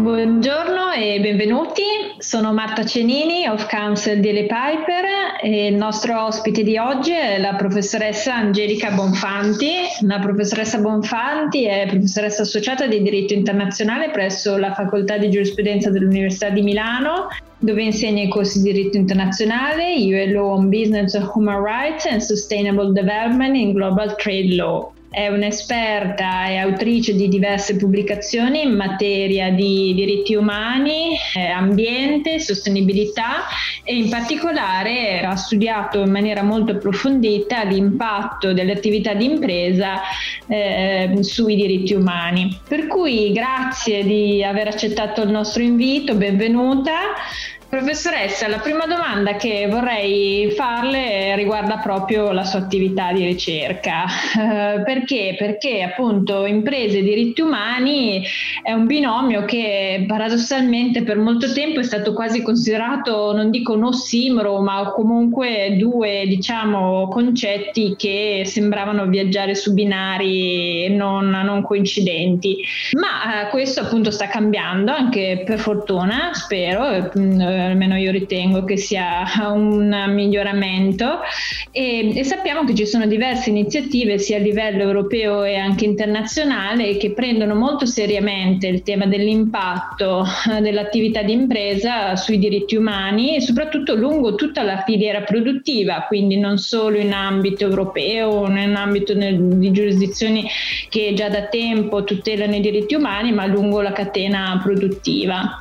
Buongiorno e benvenuti, sono Marta Cenini of Council di Le Piper e il nostro ospite di oggi è la professoressa Angelica Bonfanti. La professoressa Bonfanti è professoressa associata di diritto internazionale presso la Facoltà di Giurisprudenza dell'Università di Milano dove insegna i corsi di diritto internazionale, ULO on Business, Human Rights and Sustainable Development in Global Trade Law. È un'esperta e autrice di diverse pubblicazioni in materia di diritti umani, eh, ambiente, sostenibilità e in particolare ha studiato in maniera molto approfondita l'impatto delle attività di impresa eh, sui diritti umani. Per cui grazie di aver accettato il nostro invito, benvenuta. Professoressa, la prima domanda che vorrei farle riguarda proprio la sua attività di ricerca. Eh, perché? Perché appunto imprese e diritti umani è un binomio che paradossalmente per molto tempo è stato quasi considerato, non dico un ossimoro, ma comunque due diciamo, concetti che sembravano viaggiare su binari non, non coincidenti. Ma eh, questo appunto sta cambiando anche per fortuna, spero mm, almeno io ritengo che sia un miglioramento e, e sappiamo che ci sono diverse iniziative sia a livello europeo e anche internazionale che prendono molto seriamente il tema dell'impatto dell'attività di impresa sui diritti umani e soprattutto lungo tutta la filiera produttiva, quindi non solo in ambito europeo in ambito di giurisdizioni che già da tempo tutelano i diritti umani, ma lungo la catena produttiva.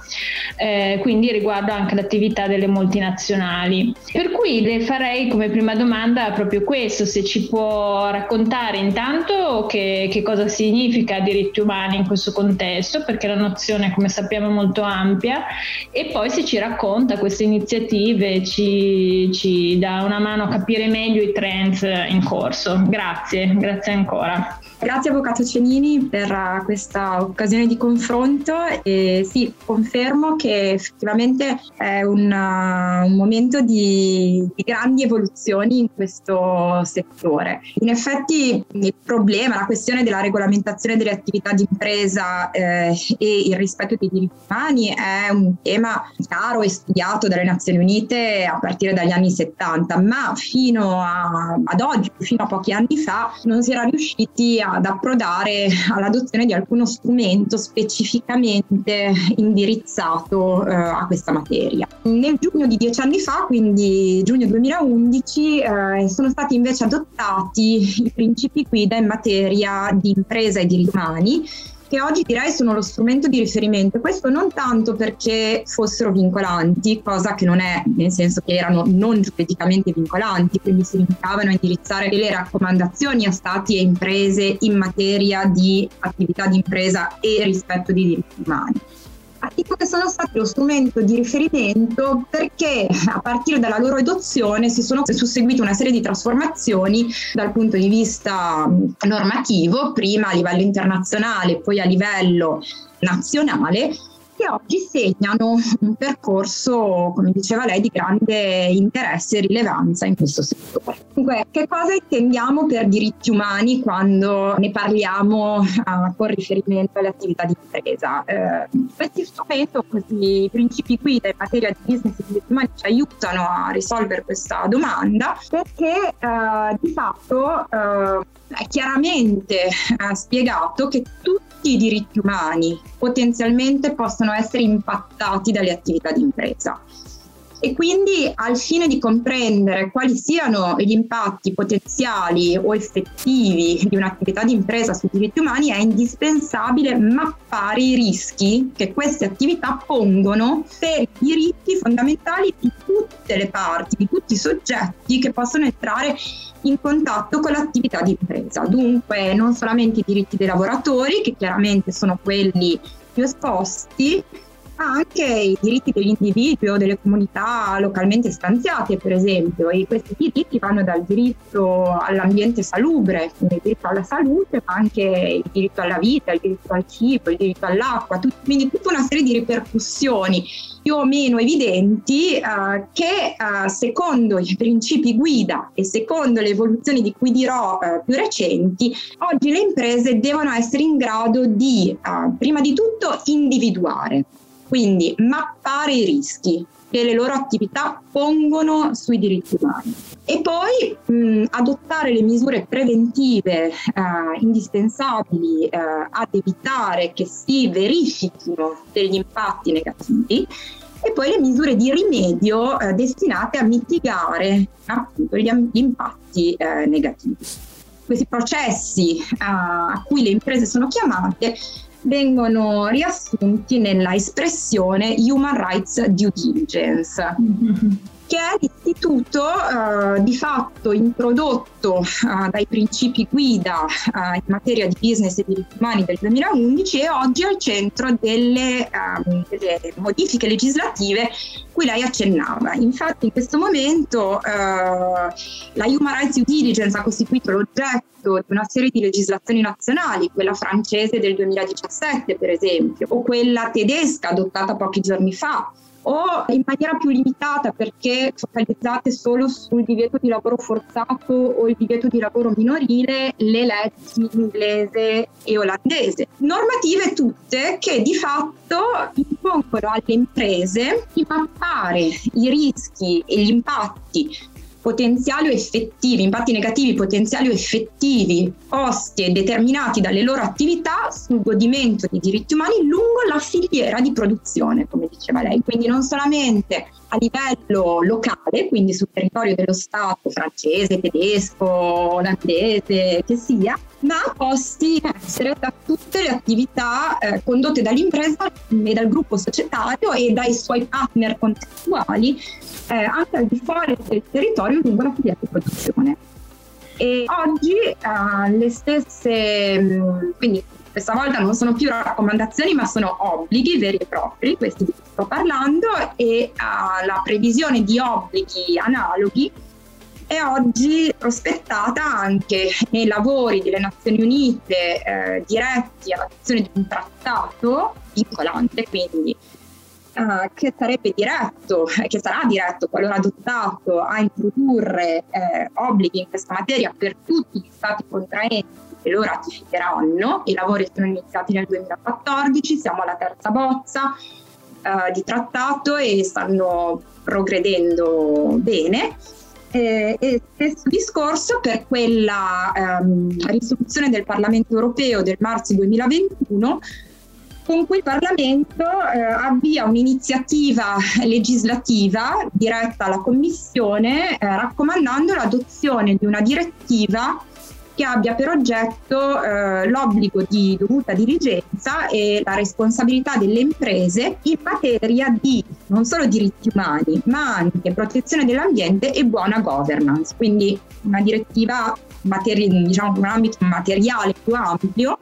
Eh, quindi riguardo anche l'attività delle multinazionali. Per cui le farei come prima domanda proprio questo, se ci può raccontare intanto che, che cosa significa diritti umani in questo contesto, perché la nozione come sappiamo è molto ampia, e poi se ci racconta queste iniziative, ci, ci dà una mano a capire meglio i trend in corso. Grazie, grazie ancora. Grazie Avvocato Cenini per uh, questa occasione di confronto e sì, confermo che effettivamente è un, uh, un momento di, di, grandi evoluzioni in questo settore. In effetti il problema, la questione della regolamentazione delle attività di impresa eh, e il rispetto dei diritti umani è un tema caro e studiato dalle Nazioni Unite a partire dagli anni 70, ma fino a, ad oggi, fino a pochi anni fa, non si era riusciti ad approdare all'adozione di alcuno strumento specificamente indirizzato eh, a questa materia. Nel giugno di dieci anni fa, quindi giugno 2011, eh, sono stati invece adottati i principi guida in materia di impresa e diritti umani che oggi direi sono lo strumento di riferimento. Questo non tanto perché fossero vincolanti, cosa che non è, nel senso che erano non giuridicamente vincolanti, quindi si limitavano a indirizzare delle raccomandazioni a stati e imprese in materia di attività di impresa e rispetto dei diritti umani dico che sono stati lo strumento di riferimento perché a partire dalla loro adozione si sono susseguite una serie di trasformazioni dal punto di vista normativo, prima a livello internazionale, poi a livello nazionale che oggi segnano un percorso, come diceva lei, di grande interesse e rilevanza in questo settore. Dunque, che cosa intendiamo per diritti umani quando ne parliamo uh, con riferimento alle attività di impresa? Uh, questi strumenti, questi principi guida in materia di business e diritti umani ci aiutano a risolvere questa domanda perché uh, di fatto è chiaramente spiegato che tutti tutti i diritti umani potenzialmente possono essere impattati dalle attività di impresa. E quindi al fine di comprendere quali siano gli impatti potenziali o effettivi di un'attività di impresa sui diritti umani è indispensabile mappare i rischi che queste attività pongono per i diritti fondamentali di tutte le parti, di tutti i soggetti che possono entrare in contatto con l'attività di impresa. Dunque non solamente i diritti dei lavoratori, che chiaramente sono quelli più esposti, ma anche i diritti degli individui o delle comunità localmente stanziate, per esempio. E questi diritti vanno dal diritto all'ambiente salubre, quindi il diritto alla salute, ma anche il diritto alla vita, il diritto al cibo, il diritto all'acqua, tut- quindi tutta una serie di ripercussioni più o meno evidenti eh, che eh, secondo i principi guida e secondo le evoluzioni di cui dirò eh, più recenti, oggi le imprese devono essere in grado di, eh, prima di tutto, individuare quindi mappare i rischi che le loro attività pongono sui diritti umani e poi mh, adottare le misure preventive eh, indispensabili eh, ad evitare che si verifichino degli impatti negativi e poi le misure di rimedio eh, destinate a mitigare appunto gli, gli impatti eh, negativi. Questi processi eh, a cui le imprese sono chiamate vengono riassunti nella espressione Human Rights Due Diligence. Mm-hmm che è l'istituto uh, di fatto introdotto uh, dai principi guida uh, in materia di business e diritti umani del 2011 e oggi è al centro delle, um, delle modifiche legislative cui lei accennava. Infatti in questo momento la Human Rights Due Diligence ha costituito l'oggetto di una serie di legislazioni nazionali, quella francese del 2017 per esempio, o quella tedesca adottata pochi giorni fa, o in maniera più limitata perché focalizzate solo sul divieto di lavoro forzato o il divieto di lavoro minorile le leggi inglese e olandese. Normative tutte che di fatto impongono alle imprese di mappare i rischi e gli impatti potenziali o effettivi, impatti negativi potenziali o effettivi posti e determinati dalle loro attività sul godimento dei diritti umani lungo la filiera di produzione, come diceva lei. Quindi non solamente a livello locale, quindi sul territorio dello Stato francese, tedesco, olandese, che sia, ma posti in essere da tutte le attività eh, condotte dall'impresa e dal gruppo societario e dai suoi partner contrattuali eh, anche al di fuori del territorio lungo la filiera di produzione. E oggi eh, le stesse, mh, mm, quindi questa volta non sono più raccomandazioni ma sono obblighi veri e propri, questi di cui sto parlando, e uh, la previsione di obblighi analoghi è oggi prospettata anche nei lavori delle Nazioni Unite eh, diretti all'azione di un trattato vincolante, quindi Uh, che sarebbe diretto, che sarà diretto qualora adottato a introdurre eh, obblighi in questa materia per tutti gli stati contraenti che lo ratificheranno. I lavori sono iniziati nel 2014, siamo alla terza bozza uh, di trattato e stanno progredendo bene. Eh, e stesso discorso per quella um, risoluzione del Parlamento europeo del marzo 2021 con cui il Parlamento eh, avvia un'iniziativa legislativa diretta alla Commissione eh, raccomandando l'adozione di una direttiva che abbia per oggetto eh, l'obbligo di dovuta diligenza e la responsabilità delle imprese in materia di non solo diritti umani, ma anche protezione dell'ambiente e buona governance. Quindi una direttiva materi- diciamo, un ambito materiale più ampio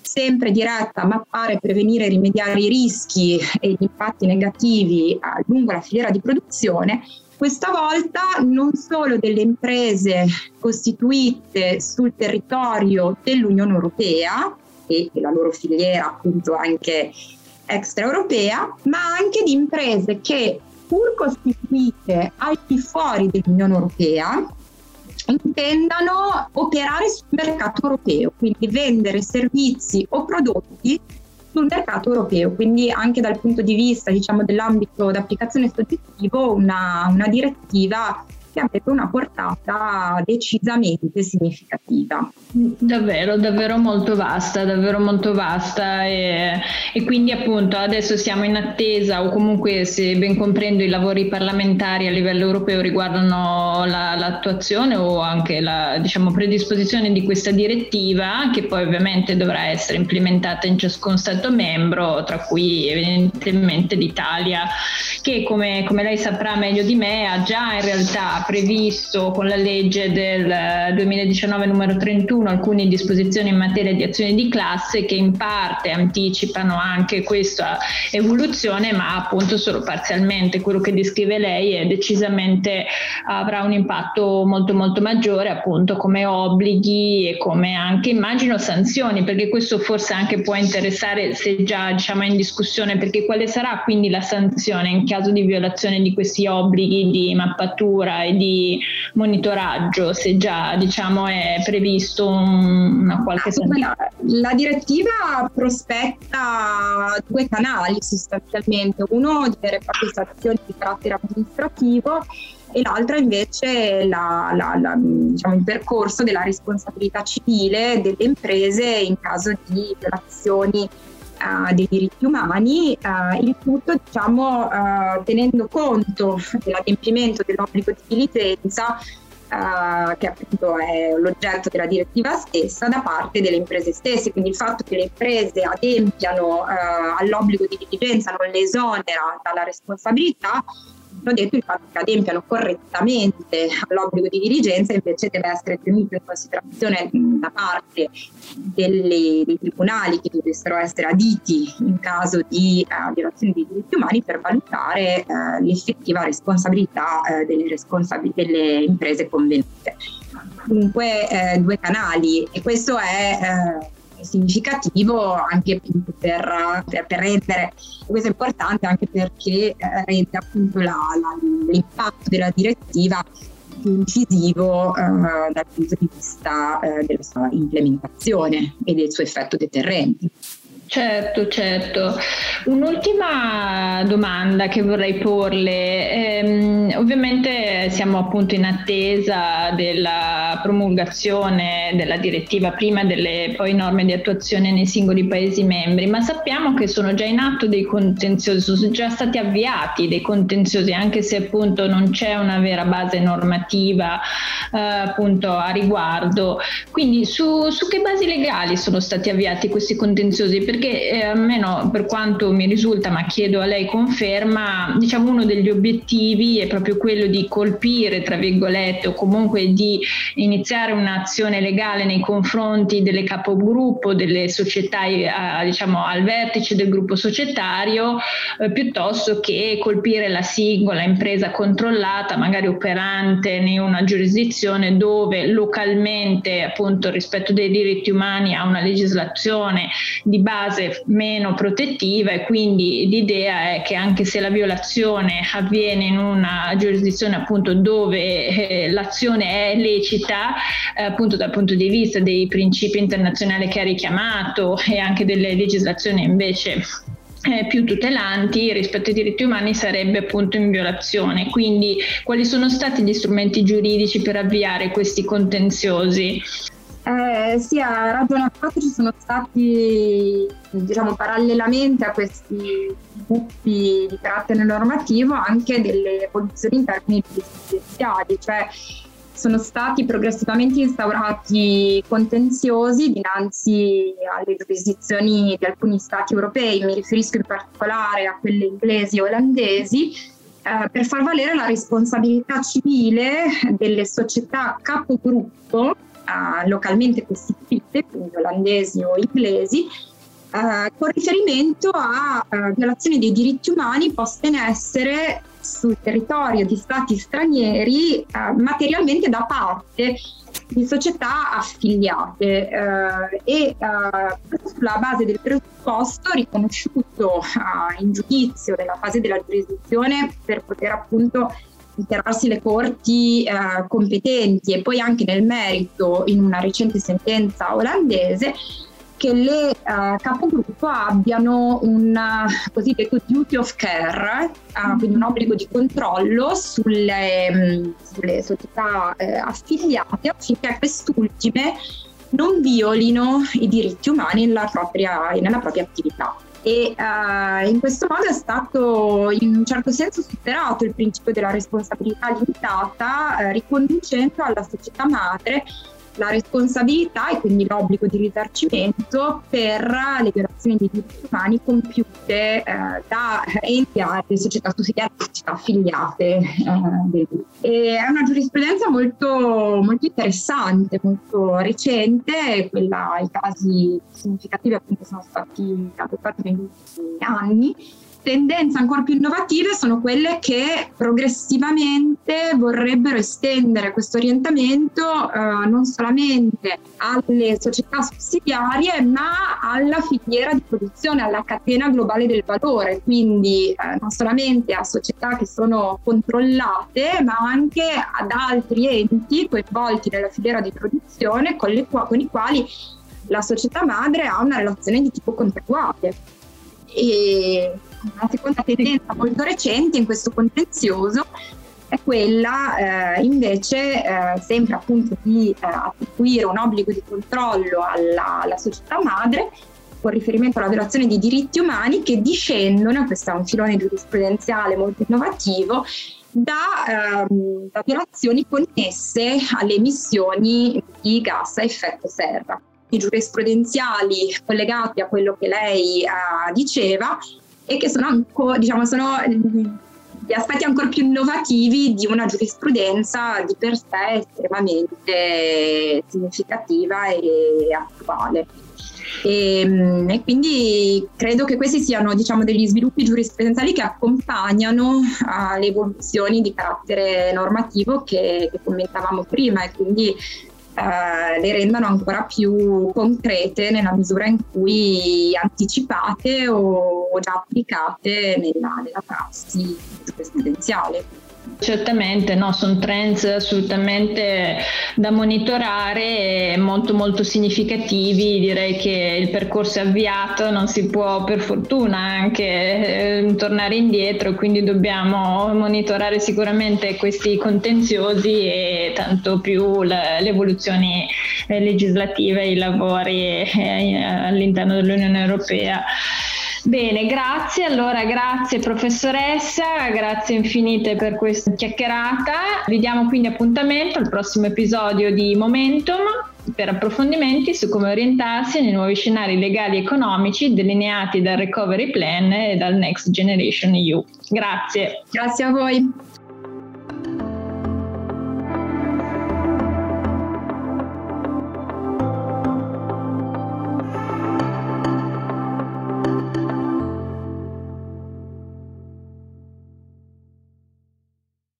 sempre diretta a mappare, prevenire e rimediare i rischi e gli impatti negativi lungo la filiera di produzione, questa volta non solo delle imprese costituite sul territorio dell'Unione Europea e la loro filiera appunto anche extraeuropea, ma anche di imprese che pur costituite al di fuori dell'Unione Europea intendano operare sul mercato europeo, quindi vendere servizi o prodotti sul mercato europeo, quindi anche dal punto di vista diciamo, dell'ambito d'applicazione soggettivo una, una direttiva che avrebbe una portata decisamente significativa. Davvero, davvero molto vasta, davvero molto vasta e, e, quindi appunto adesso siamo in attesa o comunque se ben comprendo i lavori parlamentari a livello europeo riguardano la, l'attuazione o anche la diciamo, predisposizione di questa direttiva che poi ovviamente dovrà essere implementata in ciascun Stato membro, tra cui evidentemente l'Italia che come, come lei saprà meglio di me ha già in realtà previsto con la legge del 2019 numero 31 alcune disposizioni in materia di azioni di classe che in parte anticipano anche questa evoluzione, ma appunto solo parzialmente. Quello che descrive lei è decisamente avrà un impatto molto molto maggiore appunto come obblighi e come anche immagino sanzioni, perché questo forse anche può interessare se già diciamo in discussione, perché quale sarà quindi la sanzione in caso di violazione di questi obblighi di mappatura e monitoraggio, se già diciamo è previsto un, una qualche sanzione? La direttiva prospetta due canali sostanzialmente, uno di vere e proprie sanzioni di carattere amministrativo e l'altra invece la, la, la, diciamo, il percorso della responsabilità civile delle imprese in caso di violazioni uh, dei diritti umani, uh, il tutto diciamo, uh, tenendo conto dell'adempimento dell'obbligo di diligenza Uh, che appunto è l'oggetto della direttiva stessa da parte delle imprese stesse, quindi il fatto che le imprese adempiano uh, all'obbligo di diligenza non le esonera dalla responsabilità, hanno detto il che adempiano correttamente all'obbligo di diligenza invece deve essere tenuto in considerazione da parte delle, dei tribunali che dovessero essere aditi in caso di uh, violazione dei diritti umani per valutare uh, l'effettiva responsabilità uh, delle, responsab- delle, imprese convenute. Dunque due canali e questo è significativo anche per, per, per, rendere, questo è importante anche perché eh, rende appunto la, la, l'impatto della direttiva più incisivo eh, dal punto di vista eh, della sua implementazione e del suo effetto deterrente. Certo, certo. Un'ultima domanda che vorrei porle. Ehm, ovviamente siamo appunto in attesa della promulgazione della direttiva prima delle poi norme di attuazione nei singoli Paesi membri, ma sappiamo che sono già in atto dei contenziosi, sono già stati avviati dei contenziosi, anche se appunto non c'è una vera base normativa eh, appunto a riguardo. Quindi su, su, che basi legali sono stati avviati questi contenziosi? Perché eh, almeno per quanto mi risulta, ma chiedo a lei conferma, diciamo uno degli obiettivi è proprio quello di colpire, tra virgolette, o comunque di iniziare un'azione legale nei confronti delle capogruppo, delle società eh, diciamo al vertice del gruppo societario, eh, piuttosto che colpire la singola impresa controllata, magari operante in una giurisdizione dove localmente appunto rispetto dei diritti umani ha una legislazione di base meno protettiva e quindi l'idea è che anche se la violazione avviene in una giurisdizione appunto dove eh, l'azione è lecita eh, appunto dal punto di vista dei principi internazionali che ha richiamato e anche delle legislazioni invece eh, più tutelanti rispetto ai diritti umani sarebbe appunto in violazione. Quindi quali sono stati gli strumenti giuridici per avviare questi contenziosi? Eh, sì, ha ragione ci sono stati, diciamo, parallelamente a questi gruppi di carattere normativo anche delle evoluzioni in termini giurisdiziali, cioè sono stati progressivamente instaurati contenziosi dinanzi alle giurisdizioni di alcuni stati europei, mi riferisco in particolare a quelle inglesi e olandesi, eh, per far valere la responsabilità civile delle società capogruppo eh, localmente costituite, quindi olandesi o inglesi, eh, con riferimento a uh, violazioni dei diritti umani poste in essere sul territorio di stati stranieri uh, materialmente da parte di società affiliate eh, e sulla base del presupposto riconosciuto in giudizio nella fase della giurisdizione per poter appunto interarsi le corti eh, competenti e poi anche nel merito in una recente sentenza olandese che le uh, capogruppo abbiano un uh, cosiddetto duty of care, uh, quindi un obbligo di controllo sulle, um, sulle società affiliate affinché quest'ultime non violino i diritti umani nella propria, nella propria attività. E in questo modo è stato in un certo senso superato il principio della responsabilità limitata, riconducendo alla società madre la responsabilità e quindi l'obbligo di risarcimento per le violazioni dei diritti umani compiute eh, da enti e società sussidiarie società affiliate. Eh, è una giurisprudenza molto, molto interessante, molto recente, quella, i casi significativi appunto sono stati adottati negli ultimi anni tendenze ancora più innovative sono quelle che progressivamente vorrebbero estendere questo orientamento eh, non solamente alle società sussidiarie ma alla filiera di produzione, alla catena globale del valore, quindi eh, non solamente a società che sono controllate ma anche ad altri enti coinvolti nella filiera di produzione con, le, con i quali la società madre ha una relazione di tipo contrattuale. E una seconda tendenza molto recente in questo contenzioso è quella eh, invece eh, sempre appunto di eh, attribuire un obbligo di controllo alla, alla, società madre con riferimento alla violazione di diritti umani che discendono, questo è un filone giurisprudenziale molto innovativo, da, ehm, da violazioni connesse alle emissioni di gas a effetto serra. I giurisprudenziali collegati a quello che lei eh, diceva e che sono, ancora, diciamo, sono gli aspetti ancora più innovativi di una giurisprudenza di per sé estremamente significativa e attuale. E, ehm, e, quindi credo che questi siano diciamo, degli sviluppi giurisprudenziali che accompagnano alle evoluzioni di carattere normativo che, che commentavamo prima e quindi eh, le rendano ancora più concrete nella misura in cui anticipate o, o già applicate nella, nella prassi giurisprudenziale. Certamente, no, sono trends assolutamente da monitorare molto molto significativi. Direi che il percorso è avviato, non si può per fortuna anche eh, tornare indietro, quindi dobbiamo monitorare sicuramente questi contenziosi e tanto più le, le evoluzioni eh, legislative i lavori eh, all'interno dell'Unione Europea. Bene, grazie. Allora, grazie professoressa, grazie infinite per questa chiacchierata. Vi diamo quindi appuntamento al prossimo episodio di Momentum per approfondimenti su come orientarsi nei nuovi scenari legali e economici delineati dal Recovery Plan e dal Next Generation EU. Grazie. Grazie a voi.